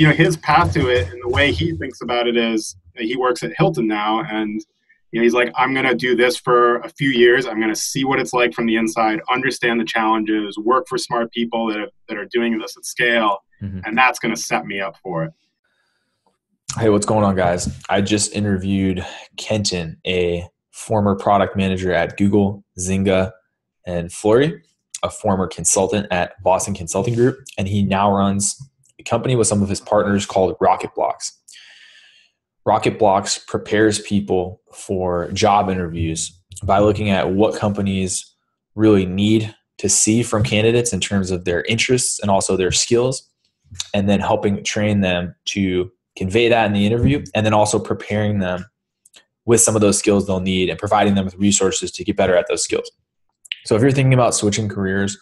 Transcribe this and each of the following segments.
you know his path to it and the way he thinks about it is he works at Hilton now, and you know he's like, I'm gonna do this for a few years. I'm gonna see what it's like from the inside, understand the challenges, work for smart people that have, that are doing this at scale, mm-hmm. and that's gonna set me up for it. Hey, what's going on, guys? I just interviewed Kenton, a former product manager at Google, Zynga, and Flurry, a former consultant at Boston Consulting Group, and he now runs a company with some of his partners called Rocket Blocks. Rocket Blocks prepares people for job interviews by looking at what companies really need to see from candidates in terms of their interests and also their skills, and then helping train them to convey that in the interview, and then also preparing them with some of those skills they'll need and providing them with resources to get better at those skills. So if you're thinking about switching careers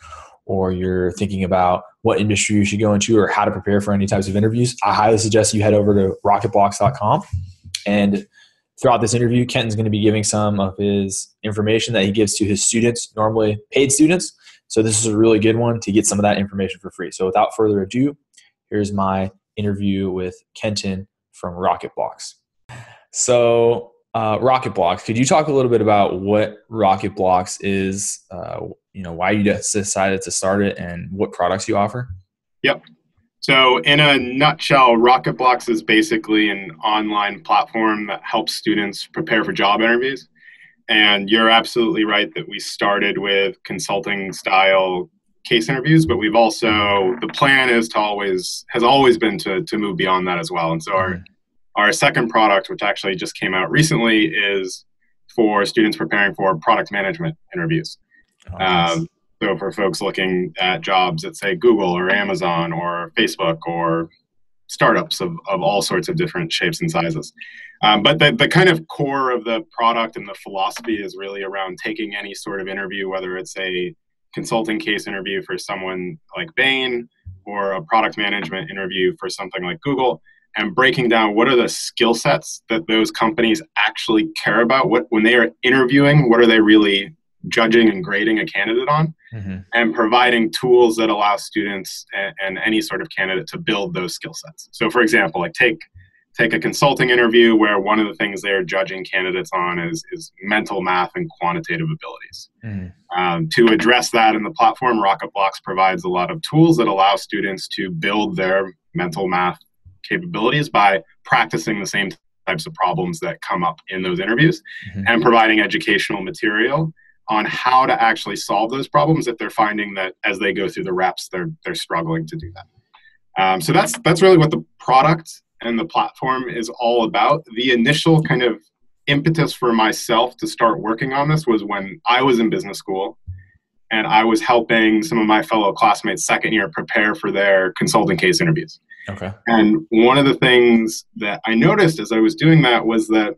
or you're thinking about what industry you should go into or how to prepare for any types of interviews, I highly suggest you head over to rocketblocks.com. And throughout this interview, Kenton's going to be giving some of his information that he gives to his students, normally paid students. So this is a really good one to get some of that information for free. So without further ado, here's my interview with Kenton from Rocket Blocks. So, uh, could you talk a little bit about what Rocket Blocks is? Uh, you know, why you decided to start it, and what products you offer? Yep. So, in a nutshell, Rocket Blocks is basically an online platform that helps students prepare for job interviews. And you're absolutely right that we started with consulting style case interviews, but we've also the plan is to always has always been to to move beyond that as well. And so our our second product, which actually just came out recently, is for students preparing for product management interviews. Um, so for folks looking at jobs at say Google or Amazon or Facebook or startups of, of all sorts of different shapes and sizes. Um, but the, the kind of core of the product and the philosophy is really around taking any sort of interview, whether it's a consulting case interview for someone like Bain or a product management interview for something like Google and breaking down what are the skill sets that those companies actually care about what when they are interviewing what are they really judging and grading a candidate on mm-hmm. and providing tools that allow students and, and, any sort of candidate to build those skill sets so for example like take take a consulting interview where one of the things they're judging candidates on is, is mental math and quantitative abilities. Mm. Um, to address that in the platform, Rocket Blocks provides a lot of tools that allow students to build their mental math capabilities by practicing the same types of problems that come up in those interviews mm-hmm. and providing educational material on how to actually solve those problems if they're finding that as they go through the reps they're they're struggling to do that um, so that's that's really what the product and the platform is all about. The initial kind of impetus for myself to start working on this was when I was in business school and I was helping some of my fellow classmates second year prepare for their consulting case interviews. Okay. And one of the things that I noticed as I was doing that was that,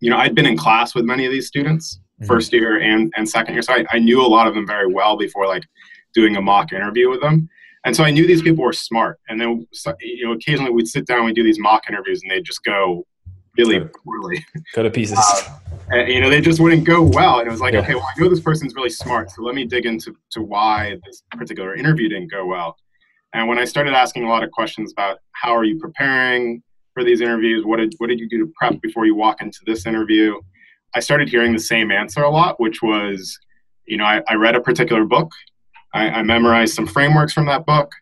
you know, I'd been in class with many of these students, mm-hmm. first year and, and second year. So I, I knew a lot of them very well before like doing a mock interview with them. And so I knew these people were smart. And then, you know, occasionally we'd sit down, we'd do these mock interviews, and they'd just go really poorly. Go to pieces. Uh, and, you know, they just wouldn't go well. And it was like, yeah. okay, well, I know this person's really smart, so let me dig into to why this particular interview didn't go well. And when I started asking a lot of questions about how are you preparing for these interviews, what did what did you do to prep before you walk into this interview, I started hearing the same answer a lot, which was, you know, I, I read a particular book I, I memorized some frameworks from that book,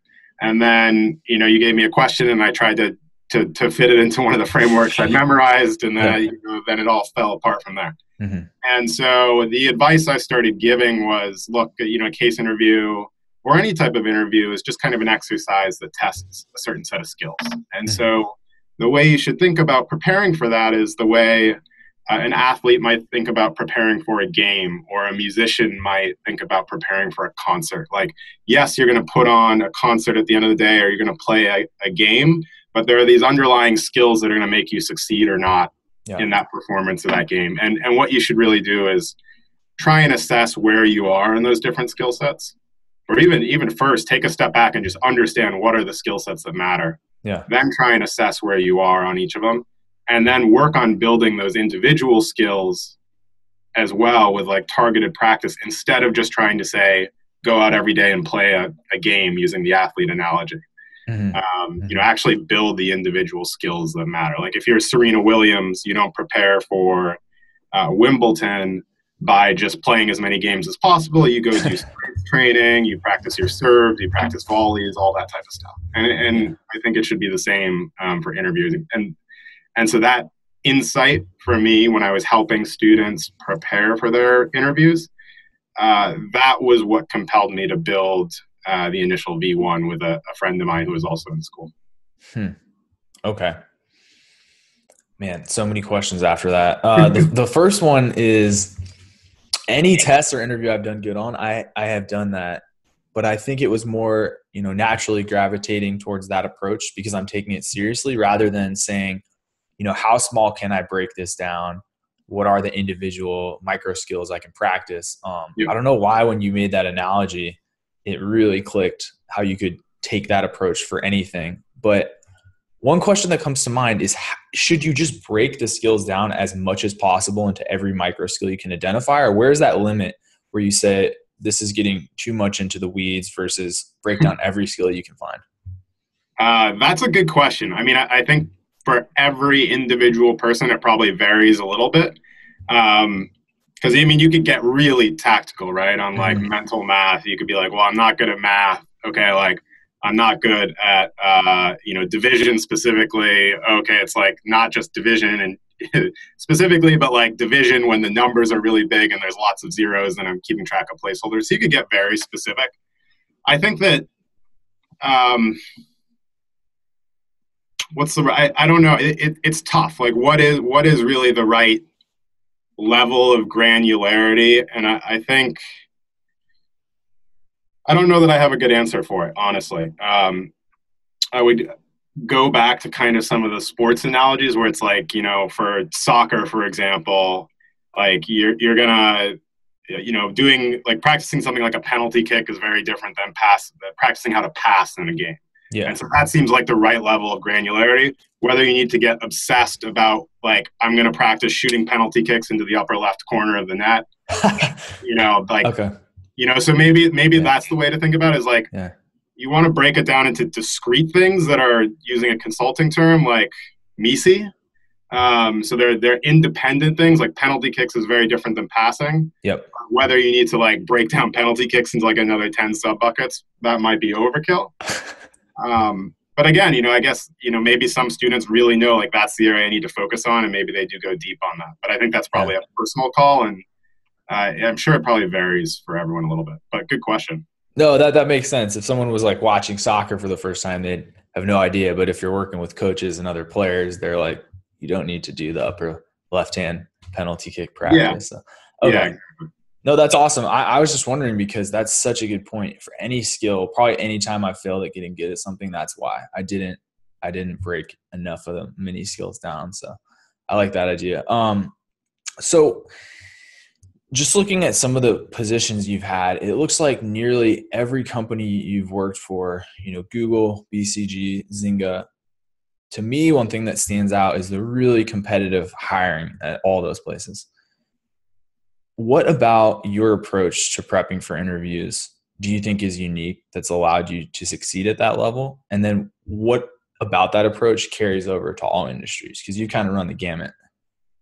and then you know you gave me a question, and I tried to to, to fit it into one of the frameworks I memorized, and then yeah. You know, then it all fell apart from there. Mm-hmm. And so the advice I started giving was, look, you know, a case interview or any type of interview is just kind of an exercise that tests a certain set of skills. And mm-hmm. so the way you should think about preparing for that is the way uh, an athlete might think about preparing for a game or a musician might think about preparing for a concert. Like yes you're going to put on a concert at the end of the day or you're going to play a, a game but there are these underlying skills that are going to make you succeed or not yeah. in that performance of that game. And and what you should really do is try and assess where you are in those different skill sets or even even first take a step back and just understand what are the skill sets that matter. Yeah. Then try and assess where you are on each of them and then work on building those individual skills as well with like targeted practice instead of just trying to say go out every day and play a, a game using the athlete analogy Mm-hmm. Um, you know, actually build the individual skills that matter. Like if you're Serena Williams, you don't prepare for uh, Wimbledon by just playing as many games as possible. You go do training, you practice your serves, you practice volleys, all that type of stuff. And, and I think it should be the same um, for interviews. And and so that insight for me when I was helping students prepare for their interviews, uh, that was what compelled me to build uh, the initial V1 with a, a, friend of mine who was also in school. Hmm. Okay. Man, so many questions after that. Uh, the, the first one is any test or interview I've done good on, I, I have done that. But I think it was more, you know, naturally gravitating towards that approach because I'm taking it seriously rather than saying, you know, how small can I break this down? What are the individual micro skills I can practice? Um, I don't know why when you made that analogy, it really clicked how you could take that approach for anything. But one question that comes to mind is should you just break the skills down as much as possible into every micro skill you can identify or where's that limit where you say this is getting too much into the weeds versus break down every skill you can find uh, that's a good question i mean I, I, think for every individual person it probably varies a little bit um, because I mean, you could get really tactical, right? On like mm-hmm. mental math, you could be like, "Well, I'm not good at math. Okay, like I'm not good at uh, you know division specifically. Okay, it's like not just division and specifically, but like division when the numbers are really big and there's lots of zeros and I'm keeping track of placeholders. So you could get very specific. I think that um, what's the I, I don't know. It, it, it's tough. Like what is what is really the right level of granularity. And I, I, think, I don't know that I have a good answer for it, honestly. Um, I would go back to kind of some of the sports analogies where it's like, you know, for soccer, for example, like you're, you're to, you know, doing like practicing something like a penalty kick is very different than pass, practicing how to pass in a game. Yeah. And so that seems like the right level of granularity. Whether you need to get obsessed about like I'm going to practice shooting penalty kicks into the upper left corner of the net, you know, like okay. you know, so maybe maybe yeah. that's the way to think about it is like yeah. you want to break it down into discrete things that are using a consulting term like MECE. Um, so they're they're independent things like penalty kicks is very different than passing. Yep. Whether you need to like break down penalty kicks into like another ten sub buckets, that might be overkill. Um, but again, you know, I guess you know maybe some students really know like that's the area I need to focus on, and maybe they do go deep on that. But I think that's probably yeah. a personal call, and uh, I'm sure it probably varies for everyone a little bit. But good question. No, that that makes sense. If someone was like watching soccer for the first time, they'd have no idea. But if you're working with coaches and other players, they're like, you don't need to do the upper left hand penalty kick practice. Yeah. So, okay. Yeah. No, that's awesome. I, I, was just wondering because that's such a good point for any skill. Probably anytime I failed at getting good at something, that's why I didn't I didn't break enough of the mini skills down. So I like that idea. Um, so just looking at some of the positions you've had, it looks like nearly every company you've worked for, you know, Google, BCG, Zynga. To me, one thing that stands out is the really competitive hiring at all those places what about your approach to prepping for interviews do you think is unique that's allowed you to succeed at that level? And then what about that approach carries over to all industries? Because you kind of run the gamut.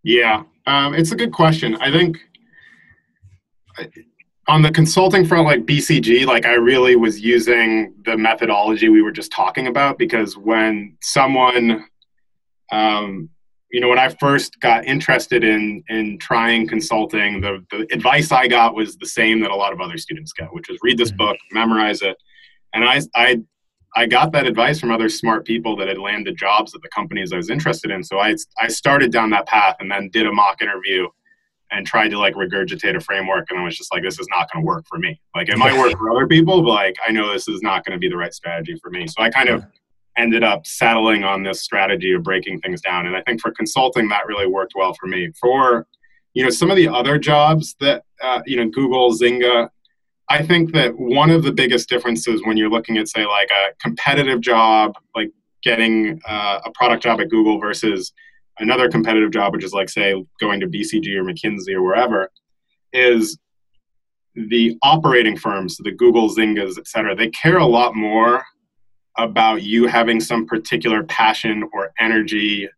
Yeah um, it's a good question. I think on the consulting front like bcg like i really was using the methodology we were just talking about because when someone um, you know when i first got interested in in trying consulting the, the advice i got was the same that a lot of other students get which is read this mm-hmm. book memorize it. And i i i got that advice from other smart people that had landed jobs at the companies i was interested in. So i i started down that path and then did a mock interview and tried to like regurgitate a framework. And i was just like this is not going to work for me. Like it might work for other people but like i know this is not going to be the right strategy for me. So i kind of ended up settling on this strategy of breaking things down. And I think for consulting, that really worked well for me. For you know some of the other jobs that uh, you know Google, Zynga, I think that one of the biggest differences when you're looking at say like a competitive job, like getting uh, a product job at Google versus another competitive job, which is like say going to BCG or McKinsey or wherever, is the operating firms, the Google, Zyngas, et cetera, they care a lot more about you having some particular passion or energy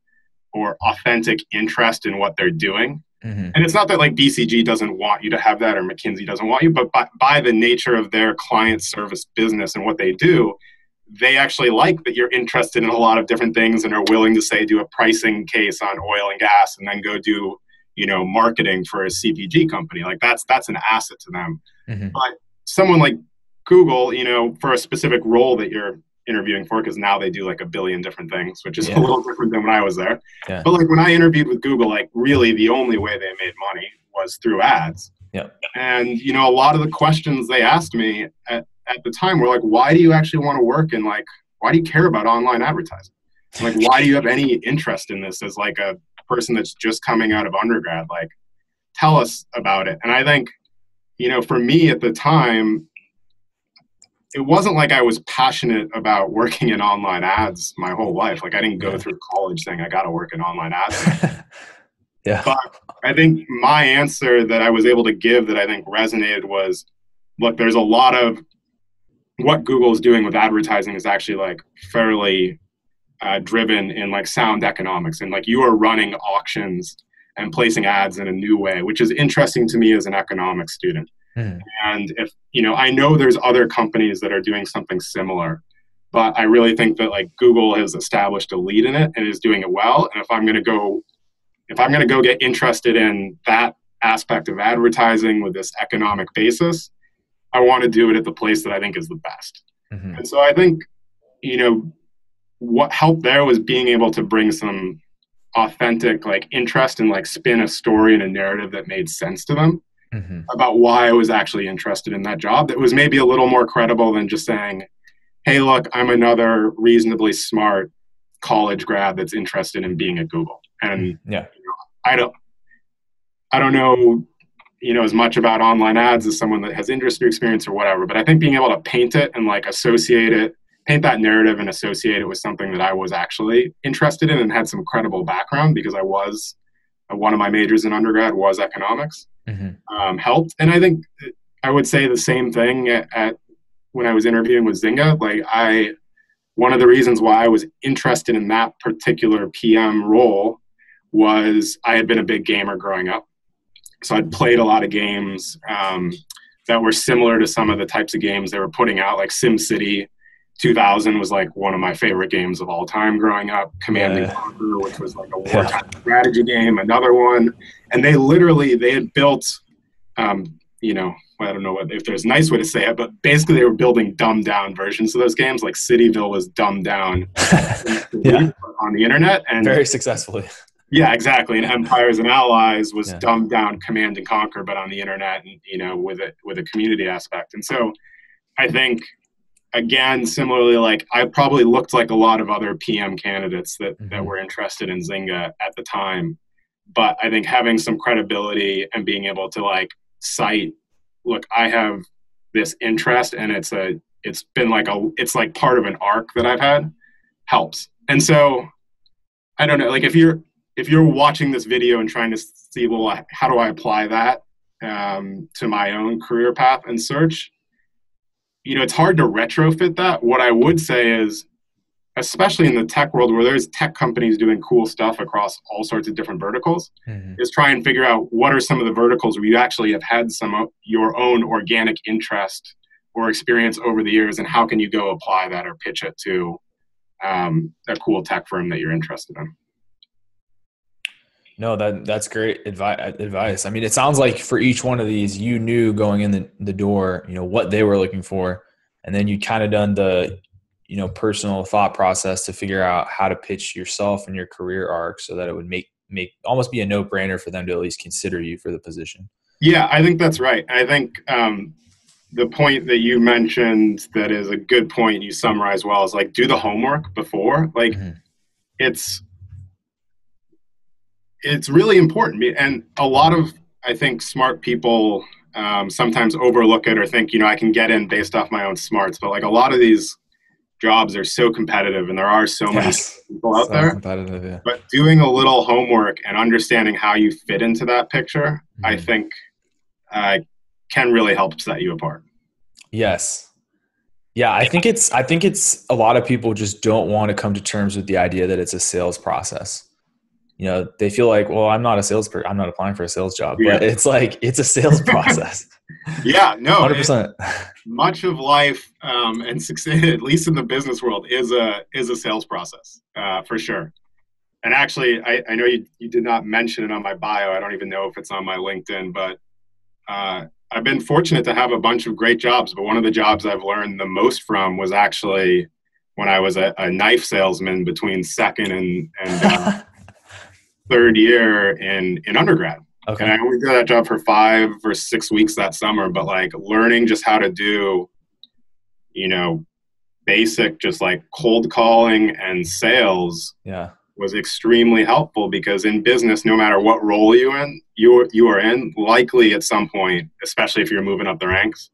or authentic interest in what they're doing. Mm-hmm. And it's not that like BCG doesn't want you to have that or McKinsey doesn't want you, but by, by the nature of their client service business and what they do, they actually like that you're interested in a lot of different things and are willing to say do a pricing case on oil and gas and then go do you know marketing for a CPG company. Like that's that's an asset to them. Mm-hmm. But someone like Google, you know, for a specific role that you're interviewing for because now they do like a billion different things, which is yeah. a little different than when I was there. Yeah. But like when I interviewed with Google, like really the only way they made money was through ads. Yeah. And you know, a lot of the questions they asked me at, at the time were like, why do you actually want to work in like why do you care about online advertising? Like why do you have any interest in this as like a person that's just coming out of undergrad? Like tell us about it. And I think, you know, for me at the time, it wasn't like I was passionate about working in online ads my whole life. Like I didn't go through college saying I got to work in online ads. yeah. But I think my answer that I was able to give that I think resonated was, look, there's a lot of what Google is doing with advertising is actually like fairly uh, driven in like sound economics and like you are running auctions and placing ads in a new way, which is interesting to me as an economics student. Mm. And if, you know, I know there's other companies that are doing something similar, but I really think that like Google has established a lead in it and is doing it well. And if I'm going to go, if I'm going to go get interested in that aspect of advertising with this economic basis, I want to do it at the place that I think is the best. Mm-hmm. And so I think, you know, what helped there was being able to bring some authentic like interest and like spin a story and a narrative that made sense to them mm-hmm. about why I was actually interested in that job that was maybe a little more credible than just saying, hey, look, I'm another reasonably smart college grad that's interested in being at Google. And mm-hmm. yeah. You know, I don't I don't know you know as much about online ads as someone that has industry experience or whatever but i think being able to paint it and like associate it paint that narrative and associate it with something that i was actually interested in and had some credible background because i was one of my majors in undergrad was economics mm-hmm. um, helped. And I think I would say the same thing at, at when I was interviewing with Zynga. Like I, one of the reasons why I was interested in that particular PM role was I had been a big gamer growing up. So I'd played a lot of games um, that were similar to some of the types of games they were putting out, like SimCity. 2000 was like one of my favorite games of all time growing up. Command and Conquer, which was like a wartime yeah. strategy game, another one and they literally they had built um, you know I don't know what, if there's a nice way to say it, but basically they were building dumbed down versions of those games. Like Cityville was dumbed down yeah. on the internet and very successfully. Yeah, exactly. And Empires and Allies was yeah. dumbed down Command and Conquer, but on the internet and you know with it with a community aspect. And so I think again, similarly, like I probably looked like a lot of other PM candidates that mm-hmm. that were interested in Zynga at the time but I think having some credibility and being able to like cite, look, I have this interest and it's a it's been like a it's like part of an arc that I've had helps. And so I don't know, like if you're if you're watching this video and trying to see well how do I apply that um, to my own career path and search, you know, it's hard to retrofit that. What I would say is especially in the tech world where there's tech companies doing cool stuff across all sorts of different verticals mm-hmm. is try and figure out what are some of the verticals where you actually have had some of your own organic interest or experience over the years and how can you go apply that or pitch it to um, a cool tech firm that you're interested in no that that's great advi- advice i mean it sounds like for each one of these you knew going in the, the door you know what they were looking for and then you kind of done the you know personal thought process to figure out how to pitch yourself and your career arc so that it would make make almost be a no brainer for them to at least consider you for the position. Yeah, I think that's right. I think um, the point that you mentioned that is a good point you summarize well is like do the homework before. Like mm-hmm. it's it's really important, and a lot of I think smart people um, sometimes overlook it or think you know I can get in based off my own smarts, but like a lot of these jobs are so competitive and there are so yes. many people out so there. Competitive, yeah. But doing a little homework and understanding how you fit into that picture, mm-hmm. I think uh, can really help set you apart. Yes. Yeah, I think it's I think it's a lot of people just don't want to come to terms with the idea that it's a sales process. You know, they feel like, well, I'm not a salesperson. I'm not applying for a sales job, yeah. but it's like it's a sales process. yeah, no, hundred percent. Much of life um, and success, at least in the business world, is a is a sales process uh, for sure. And actually, I, I know you, you did not mention it on my bio. I don't even know if it's on my LinkedIn, but uh, I've been fortunate to have a bunch of great jobs, but one of the jobs I've learned the most from was actually when I was a, a knife salesman between second and, and uh, third year in, in undergrad. Okay. And I only did that job for five or six weeks that summer, but like learning just how to do, you know, basic, just like cold calling and sales. Yeah was extremely helpful because in business, no matter what role you in you you are in, likely at some point, especially if you're moving up the ranks,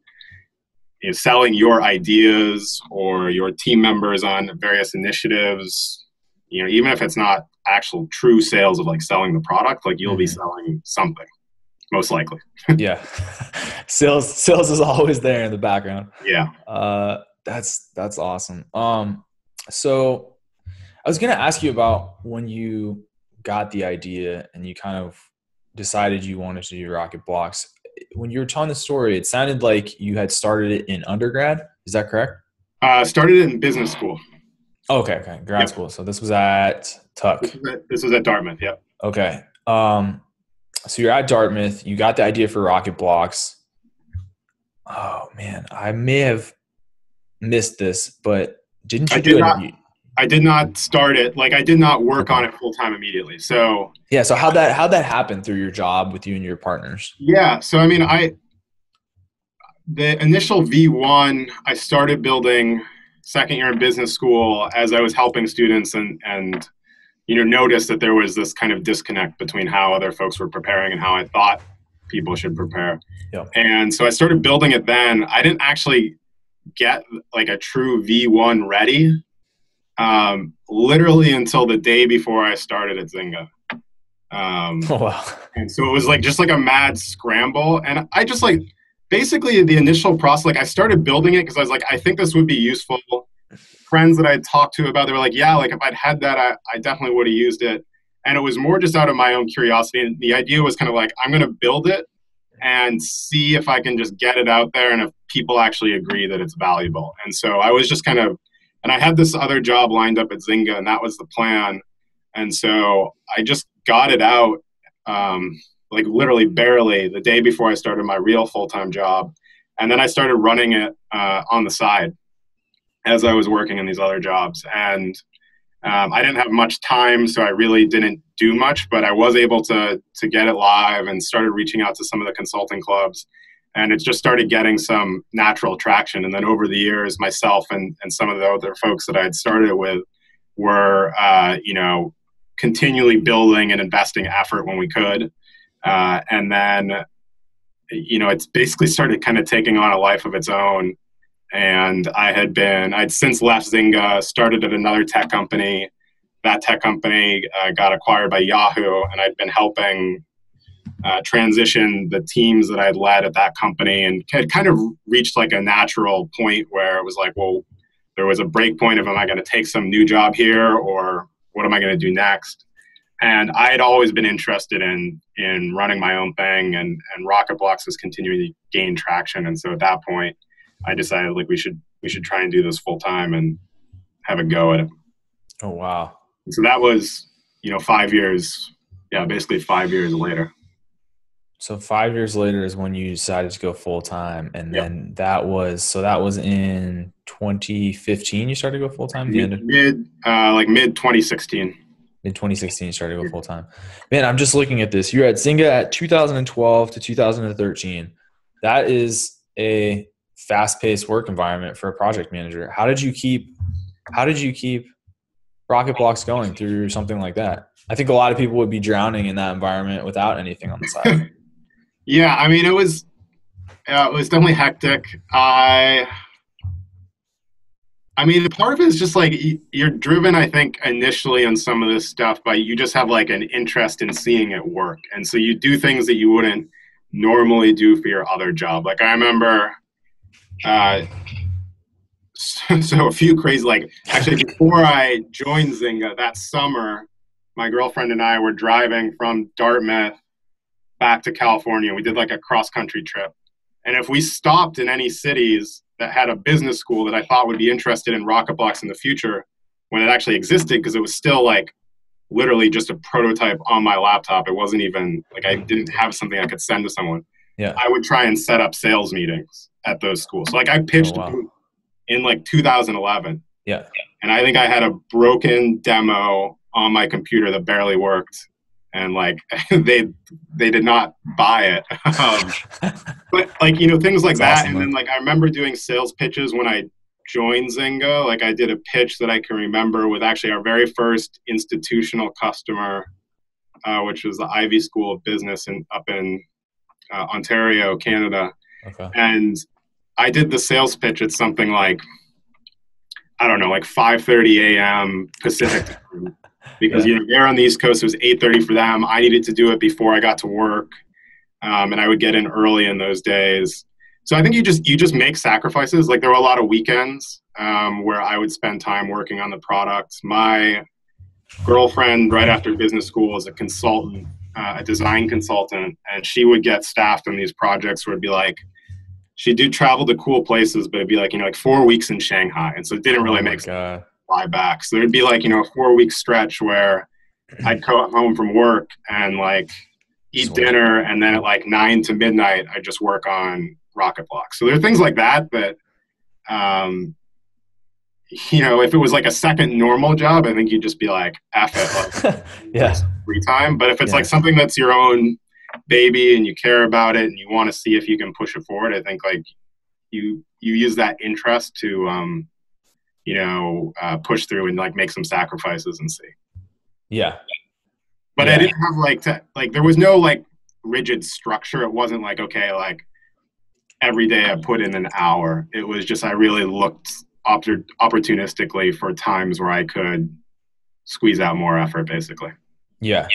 you know, selling your ideas or your team members on various initiatives, you know, even if it's not actual true sales of like selling the product, like you'll mm-hmm. be selling something, most likely. yeah, sales sales is always there in the background. Yeah, uh, that's that's awesome. Um, so I was going to ask you about when you got the idea and you kind of decided you wanted to do rocket blocks. When you were telling the story, it sounded like you had started it in undergrad. Is that correct? Uh, started it in business school. Okay, okay, grad yep. school. So this was at Tuck. This was at, this was at Dartmouth. Yep. Okay. Um, so you're at Dartmouth. You got the idea for rocket blocks. Oh man, I may have missed this, but didn't you I do did it? Not, I did not start it like I did not work on it full time immediately. So yeah, so how that how that happened through your job with you and your partners? Yeah, so I mean, I the initial V one I started building second year in business school as I was helping students and and you know noticed that there was this kind of disconnect between how other folks were preparing and how I thought people should prepare. Yep. And so I started building it then. I didn't actually get like a true V1 ready um, literally until the day before I started at Zynga. Um, oh, wow. And so it was like just like a mad scramble. And I just like basically the initial process, like I started building it because I was like, I think this would be useful. Friends that I talked to about, they were like, yeah, like if I'd had that, I, I definitely would have used it. And it was more just out of my own curiosity. And the idea was kind of like, I'm going to build it and see if I can just get it out there and if people actually agree that it's valuable. And so I was just kind of and I had this other job lined up at Zynga, and that was the plan. And so I just got it out, um, like literally barely the day before I started my real full time job. And then I started running it uh, on the side as I was working in these other jobs. And um, I didn't have much time, so I really didn't do much, but I was able to, to get it live and started reaching out to some of the consulting clubs and it just started getting some natural traction. And then over the years, myself and, and some of the other folks that I had started with were, uh, you know, continually building and investing effort when we could. Uh, and then, you know, it's basically started kind of taking on a life of its own. And I had been, I'd since left Zynga, started at another tech company. That tech company uh, got acquired by Yahoo, and I'd been helping uh, transition the teams that I'd led at that company and had kind of reached like a natural point where it was like, well, there was a break point of am I going to take some new job here or what am I going to do next? And I had always been interested in in running my own thing and and Rocket Blocks was continuing to gain traction. And so at that point I decided like we should we should try and do this full time and have a go at it. Oh wow. so that was, you know, five years, yeah, basically five years later. So five years later is when you decided to go full time, and yep. then that was so that was in 2015. You started to go full time. Mid, mid uh, like mid 2016. Mid 2016, you started go full time. Man, I'm just looking at this. You're at Zynga at 2012 to 2013. That is a fast paced work environment for a project manager. How did you keep? How did you keep Rocket Blocks going through something like that? I think a lot of people would be drowning in that environment without anything on the side. Yeah, I mean, it was uh, it was definitely hectic. I I mean, part of it is just like you're driven, I think, initially on some of this stuff, but you just have like an interest in seeing it work. And so you do things that you wouldn't normally do for your other job. Like I remember uh, so a few crazy like actually before I joined Zynga that summer, my girlfriend and I were driving from Dartmouth back to California. We did like a cross country trip. And if we stopped in any cities that had a business school that I thought would be interested in Rocketblocks in the future, when it actually existed, because it was still like literally just a prototype on my laptop. It wasn't even like I didn't have something I could send to someone. Yeah. I would try and set up sales meetings at those schools. So like I pitched Oh, wow. in like 2011 Yeah. and I think I had a broken demo on my computer that barely worked, and like they they did not buy it. um, but like you know things like That's that, awesome, and then like I remember doing sales pitches when I joined Zynga. Like I did a pitch that I can remember with actually our very first institutional customer, uh, which was the Ivey School of Business in up in uh, Ontario, Canada Okay. and I did the sales pitch at something like I don't know, like 5:30 a.m. Pacific because you know they're on the East Coast. It was 8:30 for them. I needed to do it before I got to work, um, and I would get in early in those days. So I think you just you just make sacrifices. Like there were a lot of weekends um, where I would spend time working on the product. My girlfriend, right after business school, was a consultant, uh, a design consultant, and she would get staffed on these projects where it'd be like she'd do travel to cool places, but it'd be like you know like four weeks in Shanghai, and so it didn't really oh make sense fly back. So there'd be like you know a four week stretch where I'd come home from work and like eat Sweet. dinner, and then at like nine to midnight I'd just work on Rocket Block. So there are things like that that. Um, you know, if it was like a second normal job, I think you'd just be like, "F it," like, yeah. free time. But if it's Yeah. like something that's your own baby and you care about it and you want to see if you can push it forward, I think like you you use that interest to um, you know uh, push through and like make some sacrifices and see. Yeah. But Yeah. I didn't have like to like there was no like rigid structure. It wasn't like okay like every day I put in an hour. It was just I really looked oppor- opportunistically for times where I could squeeze out more effort basically. Yeah.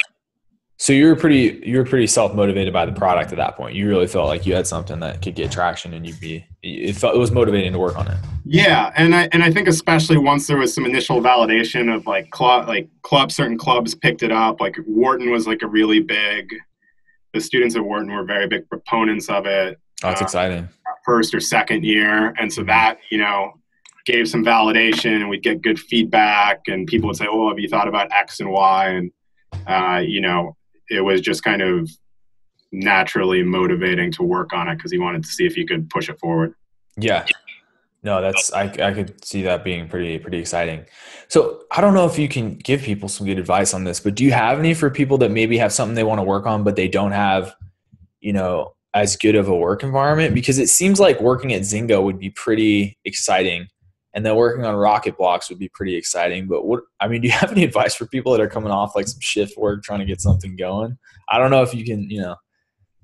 So you were pretty you were pretty self motivated by the product at that point. You really felt like you had something that could get traction, and you'd be it felt it was motivating to work on it. Yeah, and I and I think especially once there was some initial validation of like club like club certain clubs picked it up. Like Wharton was like a really big. The students at Wharton were very big proponents of it Oh, it's Uh, exciting. first or second year, and so that you know gave some validation, and we'd get good feedback, and people would say, "Oh, have you thought about X and Y?" And uh, you know, it was just kind of naturally motivating to work on it because he wanted to see if he could push it forward. Yeah. No, that's I I could see that being pretty pretty exciting. So I don't know if you can give people some good advice on this, but do you have any for people that maybe have something they want to work on, but they don't have, you know, as good of a work environment? Because it seems like working at Zynga would be pretty exciting, and then working on Rocket Blocks would be pretty exciting. But what I mean, do you have any advice for people that are coming off like some shift work, trying to get something going? I don't know if you can, you know,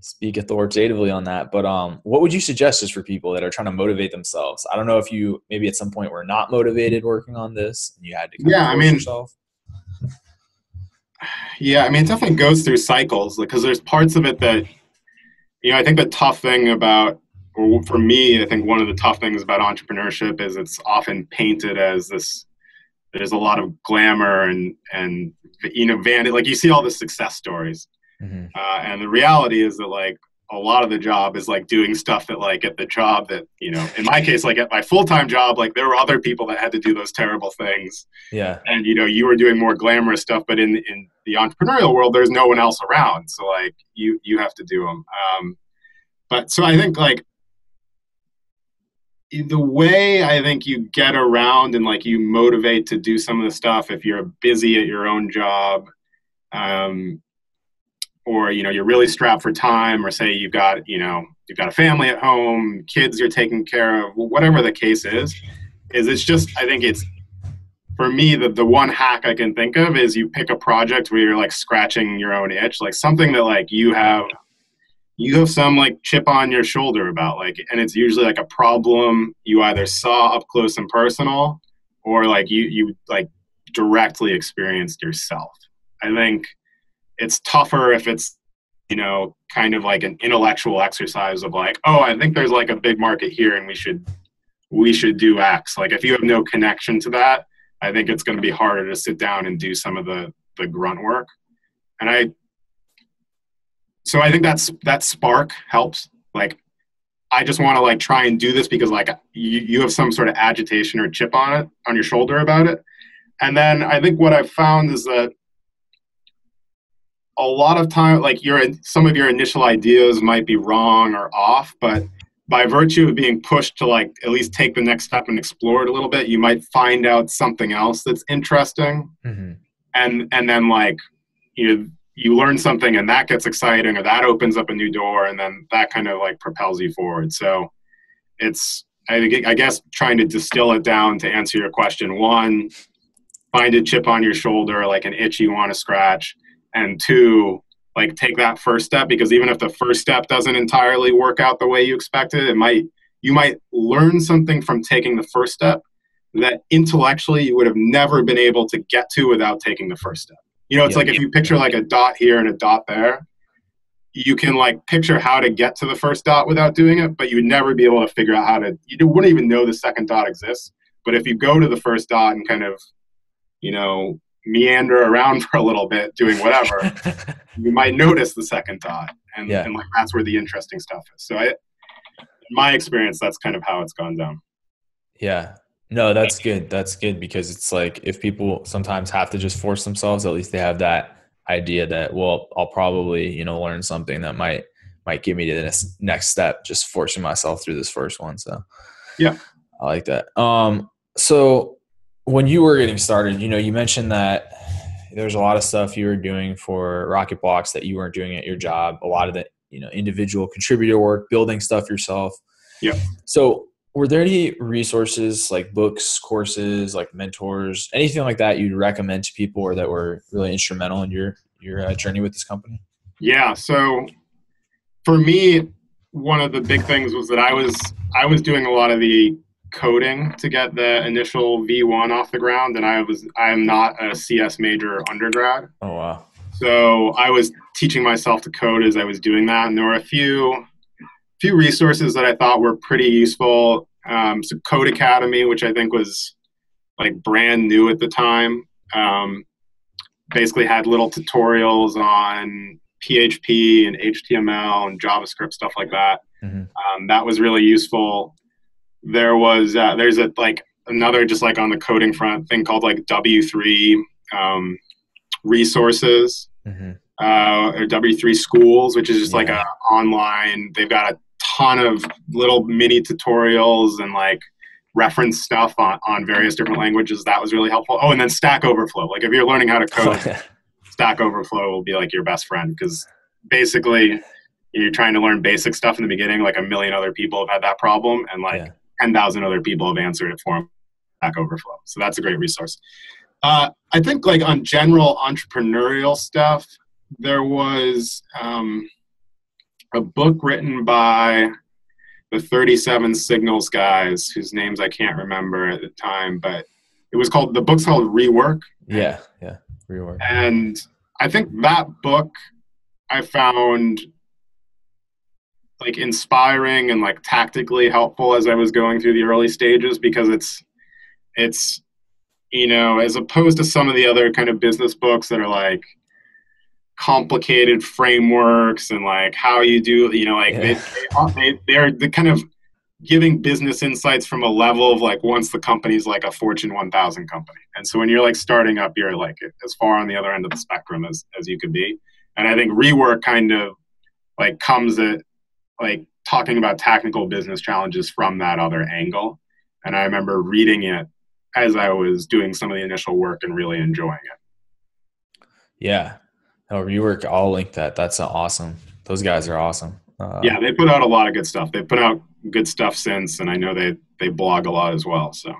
speak authoritatively on that, but um, what would you suggest just for people that are trying to motivate themselves? I don't know if you maybe at some point were not motivated working on this and you had to kind Yeah, of I mean- yourself. Yeah, I mean, it definitely goes through cycles because there's parts of it that, you know, I think the tough thing about, or for me, I think one of the tough things about entrepreneurship is it's often painted as this. There's a lot of glamour and and you know, vanity like you see all the success stories, Mhm. uh, and the reality is that like a lot of the job is like doing stuff that like at the job that you know, in my case, like at my full time job, like there were other people that had to do those terrible things. Yeah, and you know you were doing more glamorous stuff but in in the entrepreneurial world there's no one else around. So like you you have to do them um but so i think like the way i think you get around and like you motivate to do some of the stuff if you're busy at your own job um or you know you're really strapped for time or say you've got you know you've got a family at home kids you're taking care of whatever the case is is it's just i think it's for me the, the one hack i can think of is you pick a project where you're like scratching your own itch like something that like you have you have some like chip on your shoulder about like and it's usually like a problem you either saw up close and personal or like you you like directly experienced yourself. I think it's tougher if it's you know kind of like an intellectual exercise of like oh i think there's like a big market here and we should we should do X. Like if you have no connection to that, I think it's going to be harder to sit down and do some of the the grunt work. And I so I think that's that spark helps. Like I just want to like try and do this because like you, you have some sort of agitation or chip on it on your shoulder about it. And then I think what I've found is that a lot of time like your some of your initial ideas might be wrong or off, but by virtue of being pushed to like at least take the next step and explore it a little bit, you might find out something else that's interesting. Mm-hmm. And and then like you you learn something and that gets exciting or that opens up a new door and then that kind of like propels you forward so it's I, I guess trying to distill it down to answer your question one find a chip on your shoulder like an itch you want to scratch and two like take that first step because even if the first step doesn't entirely work out the way you expected it might you might learn something from taking the first step that intellectually you would have never been able to get to without taking the first step you know, it's yeah, like if you picture like a dot here and a dot there, you can like picture how to get to the first dot without doing it, but you would never be able to figure out how to. You wouldn't even know the second dot exists. But if you go to the first dot and kind of, you know, meander around for a little bit doing whatever, you might notice the second dot, and, yeah. and like that's where the interesting stuff is. So I, in my experience, that's kind of how it's gone down. Yeah, no, that's good. That's good because it's like if people sometimes have to just force themselves, at least they have that idea that well, I'll probably you know learn something that might might get me to the next step. Just forcing myself through this first one. So yeah, I like that. Um, so when you were getting started, you know, you mentioned that there's a lot of stuff you were doing for Rocket Blocks that you weren't doing at your job. A lot of the you know individual contributor work, building stuff yourself. Yeah. So were there any resources like books courses like mentors anything like that you'd recommend to people or that were really instrumental in your your uh, journey with this company yeah so for me one of the big things was that i was i was doing a lot of the coding to get the initial v1 off the ground and i was i am not a cs major undergrad oh wow so i was teaching myself to code as i was doing that and there were a few few resources that I thought were pretty useful. Um, so Codecademy, which I think was like brand new at the time, um, basically had little tutorials on PHP and HTML and JavaScript stuff like that. Mm-hmm. Um, that was really useful. There was uh, there's a like another just like on the coding front thing called like W3 um, resources. Mm-hmm. Uh, or W3 schools, which is just yeah. like a online. They've got a ton of little mini tutorials and like reference stuff on, on various different languages. That was really helpful. Oh, and then Stack Overflow. Like if you're learning how to code, Stack Overflow will be like your best friend because basically you're trying to learn basic stuff in the beginning. Like a million other people have had that problem, and like yeah. Ten thousand other people have answered it for them. Stack Overflow. So that's a great resource. Uh, I think like on general entrepreneurial stuff, there was. Um, a book written by the 37 Signals guys, whose names I can't remember at the time, but it was called the book's called Rework. Yeah, yeah, Rework. And I think that book I found like inspiring and like tactically helpful as I was going through the early stages because it's it's you know as opposed to some of the other kind of business books that are like complicated frameworks and like how you do you know like yeah. they, they, are the kind of giving business insights from a level of like once the company's like a fortune 1000 company and so when you're like starting up you're like as far on the other end of the spectrum as, as you could be and i think rework kind of like comes at like talking about technical business challenges from that other angle and i remember reading it as i was doing some of the initial work and really enjoying it yeah Oh, rework. I'll link that. That's awesome. Those guys are awesome. Uh, yeah, they put out a lot of good stuff. They put out good stuff since, and I know they they blog a lot as well. So.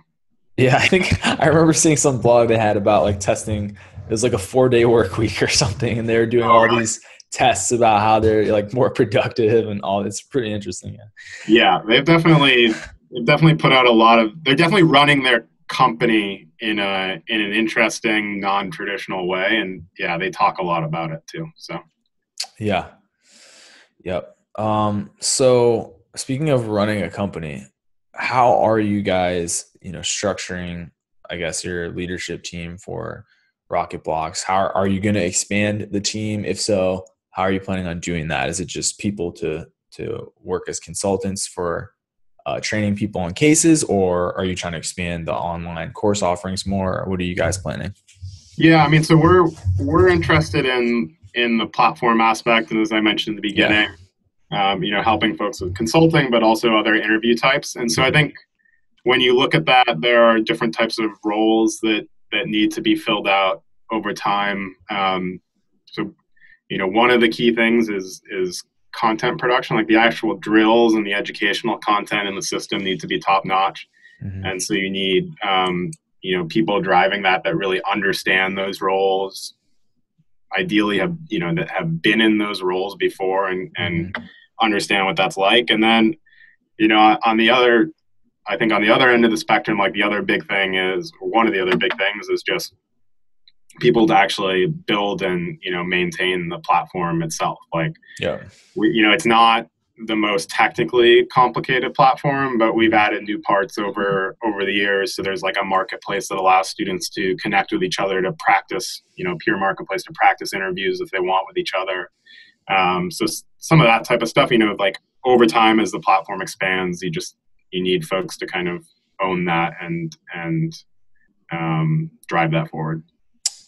Yeah, I think I remember seeing some blog they had about like testing. It was like a four day work week or something, and they were doing oh, all these tests about how they're like more productive and all. It's pretty interesting. Yeah. Yeah, they've definitely they've definitely put out a lot of. They're definitely running their company in a in an interesting non-traditional way and yeah they talk a lot about it too so yeah yep um so speaking of running a company how are you guys, you know, structuring, I guess, your leadership team for Rocket Blocks? How are you going to expand the team? If so, how are you planning on doing that? Is it just people to to work as consultants for uh, training people on cases, or are you trying to expand the online course offerings more? What are you guys planning? Yeah, I mean, so we're we're interested in in the platform aspect, and as I mentioned in the beginning, yeah. um, you know, helping folks with consulting, but also other interview types. And so I think when you look at that, there are different types of roles that that need to be filled out over time. Um, you know, one of the key things is is content production, like the actual drills and the educational content in the system need to be top notch. Mm-hmm. And so you need, um, you know, people driving that that really understand those roles. Ideally, have you know that have been in those roles before and and mm-hmm. understand what that's like. And then, you know, on the other, I think on the other end of the spectrum, like the other big thing is one of the other big things is just people to actually build and you know maintain the platform itself. Like yeah. we, you know it's not the most technically complicated platform but we've added new parts over over the years. So there's like a marketplace that allows students to connect with each other to practice you know peer marketplace to practice interviews if they want with each other. Um, so some of that type of stuff you know like over time as the platform expands you just you need folks to kind of own that and and um, drive that forward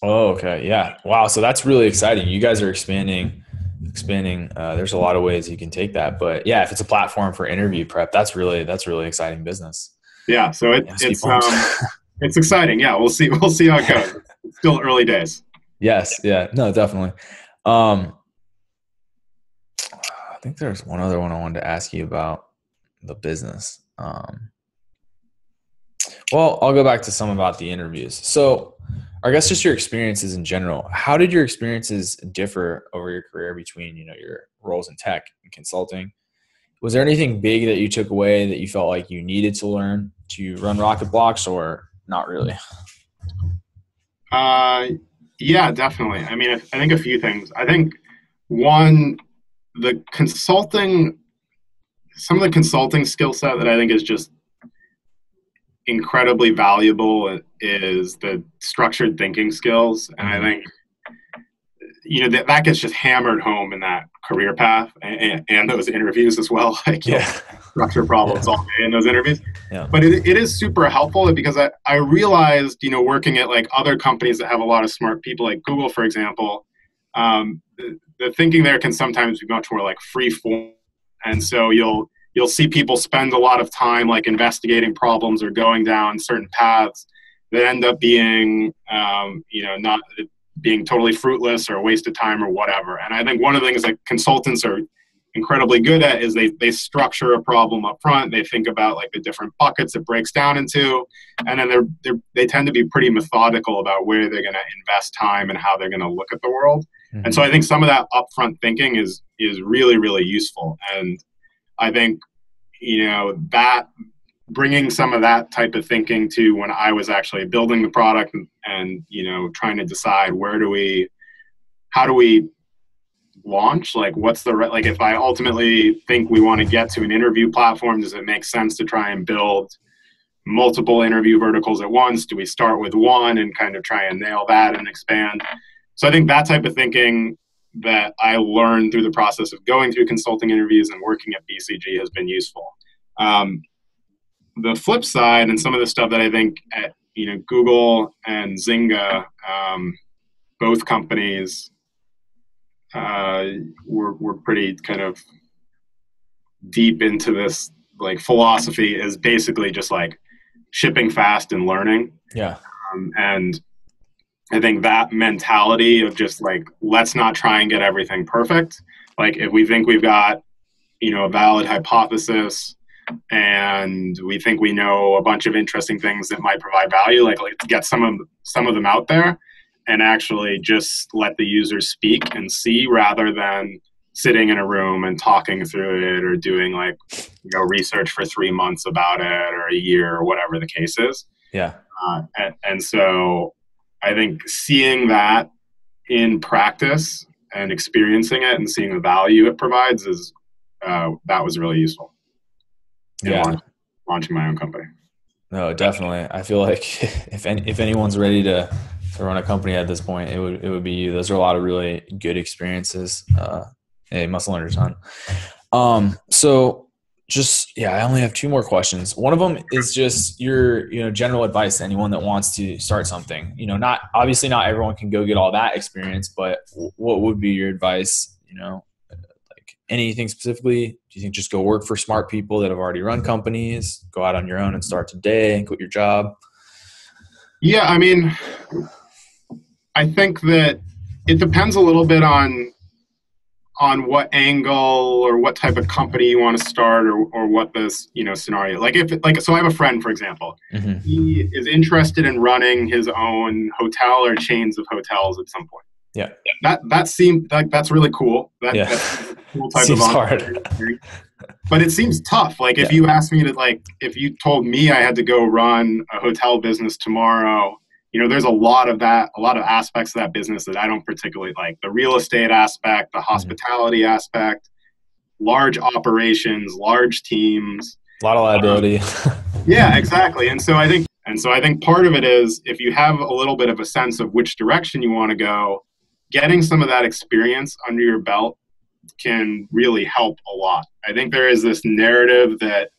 Oh, okay. Yeah. Wow. So that's really exciting. You guys are expanding, expanding. Uh, there's a lot of ways you can take that, but yeah, if it's a platform for interview prep, that's really, that's really exciting business. Yeah. So it, yeah, it's, um, it's exciting. Yeah. We'll see. We'll see how it goes. It's still early days. Yes. Yeah. No, definitely. Um, I think there's one other one I wanted to ask you about the business. Um, well, I'll go back to some about the interviews. So, I guess just your experiences in general. How did your experiences differ over your career between you know your roles in tech and consulting? Was there anything big that you took away that you felt like you needed to learn to run Rocket Blocks, or not really? Uh, yeah, definitely. I mean, I think a few things. I think one, the consulting, some of the consulting skill set that I think is just incredibly valuable is the structured thinking skills and i mm-hmm. think you know that, that gets just hammered home in that career path and, and those interviews as well like yeah. structure problems yeah. all day in those interviews yeah. but it, it is super helpful because I, I realized you know working at like other companies that have a lot of smart people like google for example um, the, the thinking there can sometimes be much more like free form and so you'll you'll see people spend a lot of time like investigating problems or going down certain paths that end up being um, you know not being totally fruitless or a waste of time or whatever. And i think one of the things that consultants are incredibly good at is they, they structure a problem up front. They think about like the different buckets it breaks down into. And then they're, they're they tend to be pretty methodical about where they're going to invest time and how they're going to look at the world. Mm-hmm. and so i think some of that upfront thinking is is really really useful. And I think, you know, that bringing some of that type of thinking to when I was actually building the product and, you know, trying to decide where do we, how do we launch? Like what's the like if i ultimately think we want to get to an interview platform does it make sense to try and build multiple interview verticals at once? Do we start with one and kind of try and nail that and expand? So i think that type of thinking that I learned through the process of going through consulting interviews and working at BCG has been useful. Um, the flip side, and some of the stuff that I think at you know Google and Zynga, um, both companies, uh, were were pretty kind of deep into this like philosophy is basically just like shipping fast and learning. Yeah. Um, and I think that mentality of just like let's not try and get everything perfect. Like if we think we've got you know a valid hypothesis and we think we know a bunch of interesting things that might provide value, like let's get some of some of them out there and actually just let the users speak and see rather than sitting in a room and talking through it or doing like you know research for three months about it or a year or whatever the case is. Yeah. Uh, and, and so I think seeing that in practice and experiencing it and seeing the value it provides is uh, that was really useful. Yeah. launching my own company. No, definitely. I feel like if any, if anyone's ready to to run a company at this point, it would it would be you. Those are a lot of really good experiences. Uh, hey, must learn a ton. Um, so just yeah, I only have two more questions. One of them is just your you know general advice to anyone that wants to start something. You know, not obviously not everyone can go get all that experience, but what would be your advice? You know, like anything specifically? Do you think just go work for smart people that have already run companies? Go out on your own and start today and quit your job? Yeah, I mean, I think that it depends a little bit on on what angle or what type of company you want to start or, or what this you know scenario like if like so i have a friend for example. Mm-hmm. he is interested in running his own hotel or chains of hotels at some point. Yeah. That that seems like that's really cool. That, yeah. that's cool type seems of hard. but it seems tough. Like if you asked me to like if you told me i had to go run a hotel business tomorrow you know, there's a lot of that, a lot of aspects of that business that I don't particularly like. The real estate aspect, the mm-hmm. hospitality mm-hmm. aspect, large operations, large teams. A lot of liability. Um, yeah, exactly. And so I think and so I think part of it is if you have a little bit of a sense of which direction you want to go, getting some of that experience under your belt can really help a lot. I think there is this narrative that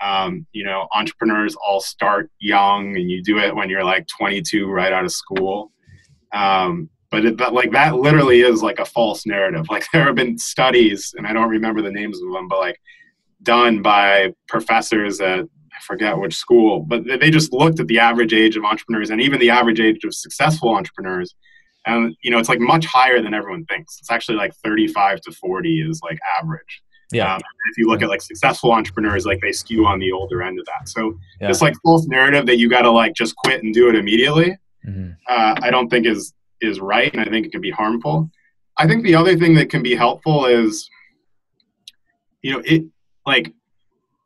um, you know, entrepreneurs all start young, and you do it when you're like 22, right out of school. Um, but it, like that literally is like a false narrative. Like there have been studies, and I don't remember the names of them, but like done by professors at I forget which school, but they just looked at the average age of entrepreneurs and even the average age of successful entrepreneurs. And you know, it's like much higher than everyone thinks. It's actually like 35 to 40 is like average. Yeah. Um, if you look at like successful entrepreneurs, like they skew on the older end of that. So yeah. this like false narrative that you got to like just quit and do it immediately, mm-hmm. uh, I don't think is is right, and I think it can be harmful. I think the other thing that can be helpful is, you know, it like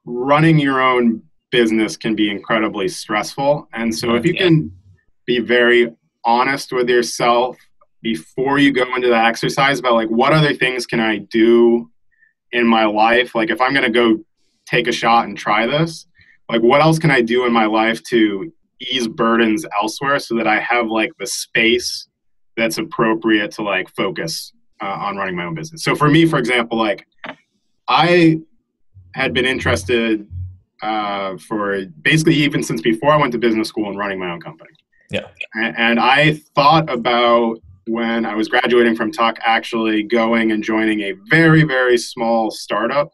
running your own business can be incredibly stressful, and so if you yeah. can be very honest with yourself before you go into that exercise about like what other things can I do in my life like if i'm going to go take a shot and try this like what else can i do in my life to ease burdens elsewhere so that i have like the space that's appropriate to like focus uh, on running my own business? So for me for example like i had been interested uh, for basically even since before i went to business school and running my own company. Yeah. And i thought about when I was graduating from Tuck, actually going and joining a very, very small startup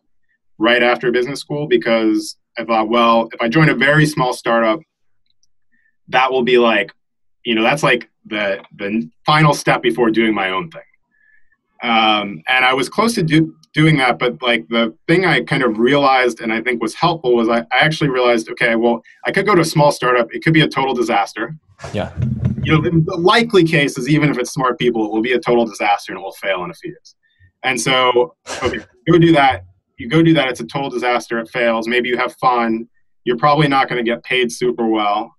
right after business school because I thought, well, if I join a very small startup, that will be like, you know, that's like the the final step before doing my own thing. Um, and I was close to do, doing that, but like the thing I kind of realized and I think was helpful was I, I actually realized, okay, well, I could go to a small startup. It could be a total disaster. Yeah you know, the, likely case is even if it's smart people, it will be a total disaster and it will fail in a few years. And so, okay, go do that. You go do that. It's a total disaster. It fails. Maybe you have fun. You're probably not going to get paid super well,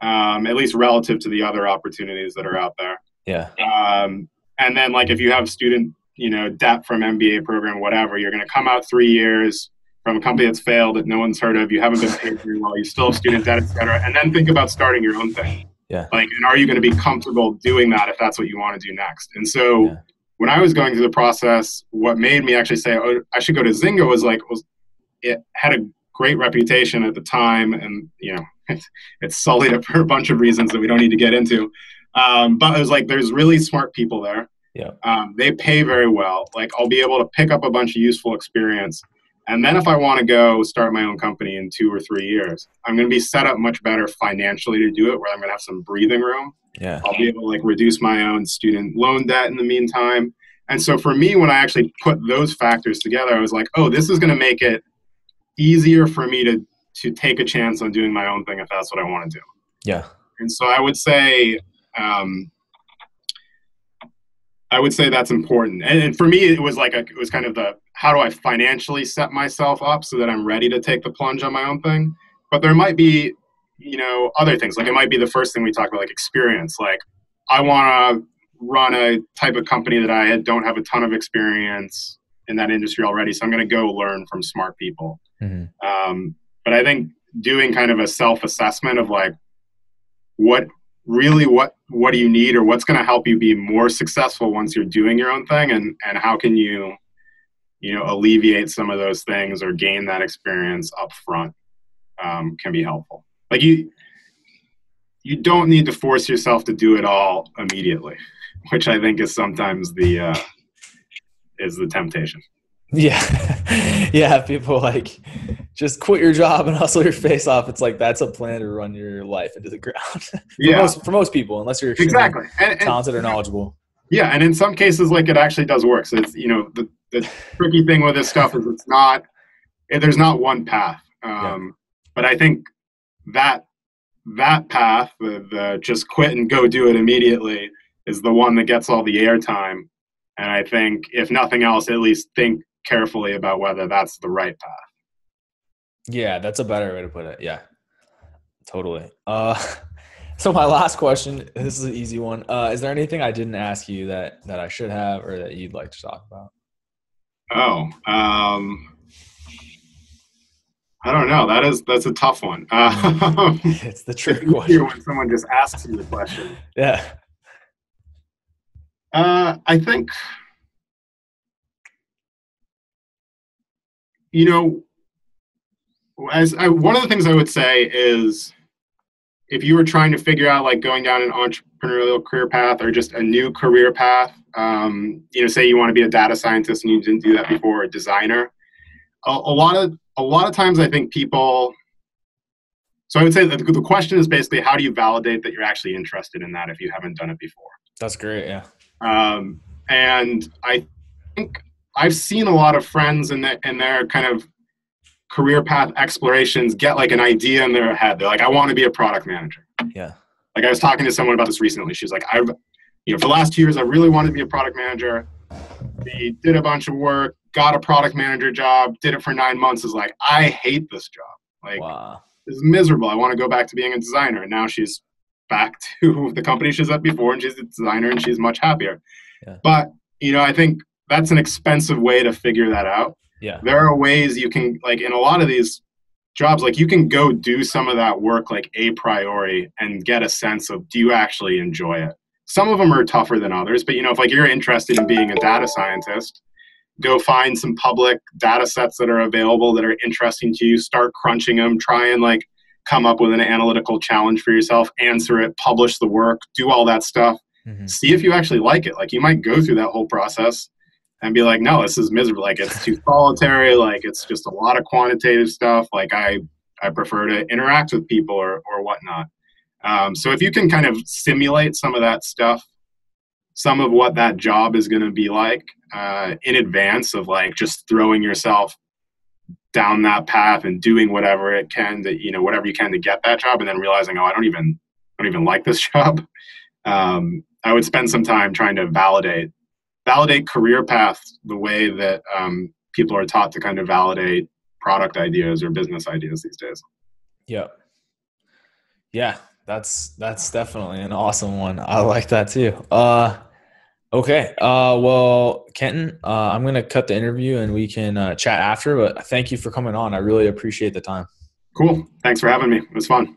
um, at least relative to the other opportunities that are out there. Yeah. Um, and then, like, if you have student, you know, debt from MBA program, whatever, you're going to come out three years from a company that's failed that no one's heard of. You haven't been paid very well. You still have student debt, et cetera. And then think about starting your own thing. Yeah. Like, and are you going to be comfortable doing that if that's what you want to do next? And so, yeah. when I was going through the process, what made me actually say, "Oh, I should go to Zynga," was like, was it had a great reputation at the time, and you know, it's, it's sullied it for a bunch of reasons that we don't need to get into. Um, but it was like, there's really smart people there. Yeah. Um, they pay very well. Like, I'll be able to pick up a bunch of useful experience and then if I want to go start my own company in two or three years, I'm going to be set up much better financially to do it, where I'm going to have some breathing room. Yeah. I'll be able to like reduce my own student loan debt in the meantime. And so for me, when I actually put those factors together, I was like, oh, this is going to make it easier for me to to take a chance on doing my own thing if that's what I want to do. Yeah. And so I would say, um, I would say that's important. And, and for me, it was like a, it was kind of the how do I financially set myself up so that I'm ready to take the plunge on my own thing? But there might be, you know, other things. Like it might be the first thing we talk about, like experience. Like I want to run a type of company that I don't have a ton of experience in that industry already, so I'm going to go learn from smart people. Mm-hmm. Um, but I think doing kind of a self-assessment of like what really what what do you need or what's going to help you be more successful once you're doing your own thing? And and how can you you know alleviate some of those things or gain that experience up front um, can be helpful. Like you you don't need to force yourself to do it all immediately which i think is sometimes the uh, is the temptation. Yeah. Yeah people like just quit your job and hustle your face off. It's like that's a plan to run your life into the ground for yeah. most, for most people unless you're exactly. And, and, talented or knowledgeable. Yeah and in some cases like it actually does work. So it's you know the, the tricky thing with this stuff is it's not there's not one path. Um, yeah. but i think that that path the, the just quit and go do it immediately is the one that gets all the airtime. And i think if nothing else at least think carefully about whether that's the right path. Yeah, that's a better way to put it. Yeah, totally. Uh, so my last question, this is an easy one. Uh, is there anything I didn't ask you that that I should have or that you'd like to talk about? Oh, um, I don't know. That is that's a tough one. Uh, it's the trick question when someone just asks you the question. Yeah. Uh, I think you know, as I, one of the things I would say is if you were trying to figure out like going down an entrepreneurial career path or just a new career path, um, you know, say you want to be a data scientist and you didn't do that before, a designer. A, a lot of a lot of times, I think people. So I would say that the question is basically how do you validate that you're actually interested in that if you haven't done it before? That's great. Yeah. Um, and I think I've seen a lot of friends in, the, in their kind of career path explorations get like an idea in their head. They're like, I want to be a product manager. Yeah. Like I was talking to someone about this recently. She's like, I've, you know, for the last two years, I really wanted to be a product manager. They did a bunch of work, got a product manager job, did it for nine months. Is like, I hate this job. Like, wow. it's miserable. I want to go back to being a designer. And now she's back to the company she's at before, and she's a designer, and she's much happier. Yeah. But you know, I think that's an expensive way to figure that out. Yeah. There are ways you can like in a lot of these jobs like you can go do some of that work like a priori and get a sense of do you actually enjoy it. Some of them are tougher than others, but you know if like you're interested in being a data scientist, go find some public data sets that are available that are interesting to you, start crunching them, try and like come up with an analytical challenge for yourself, answer it, publish the work, do all that stuff. Mm-hmm. See if you actually like it. Like you might go through that whole process and be like, no, this is miserable. Like it's too solitary. Like it's just a lot of quantitative stuff. Like I, I prefer to interact with people or, or whatnot. Um, so if you can kind of simulate some of that stuff, some of what that job is going to be like uh, in advance of like just throwing yourself down that path and doing whatever it can to you know whatever you can to get that job and then realizing oh I don't even I don't even like this job. Um, I would spend some time trying to validate validate career paths the way that um, people are taught to kind of validate product ideas or business ideas these days. Yeah. Yeah, that's that's definitely an awesome one. I like that too. Uh okay. Uh well, Kenton, uh I'm going to cut the interview and we can uh, chat after, but thank you for coming on. I really appreciate the time. Cool. Thanks for having me. It was fun.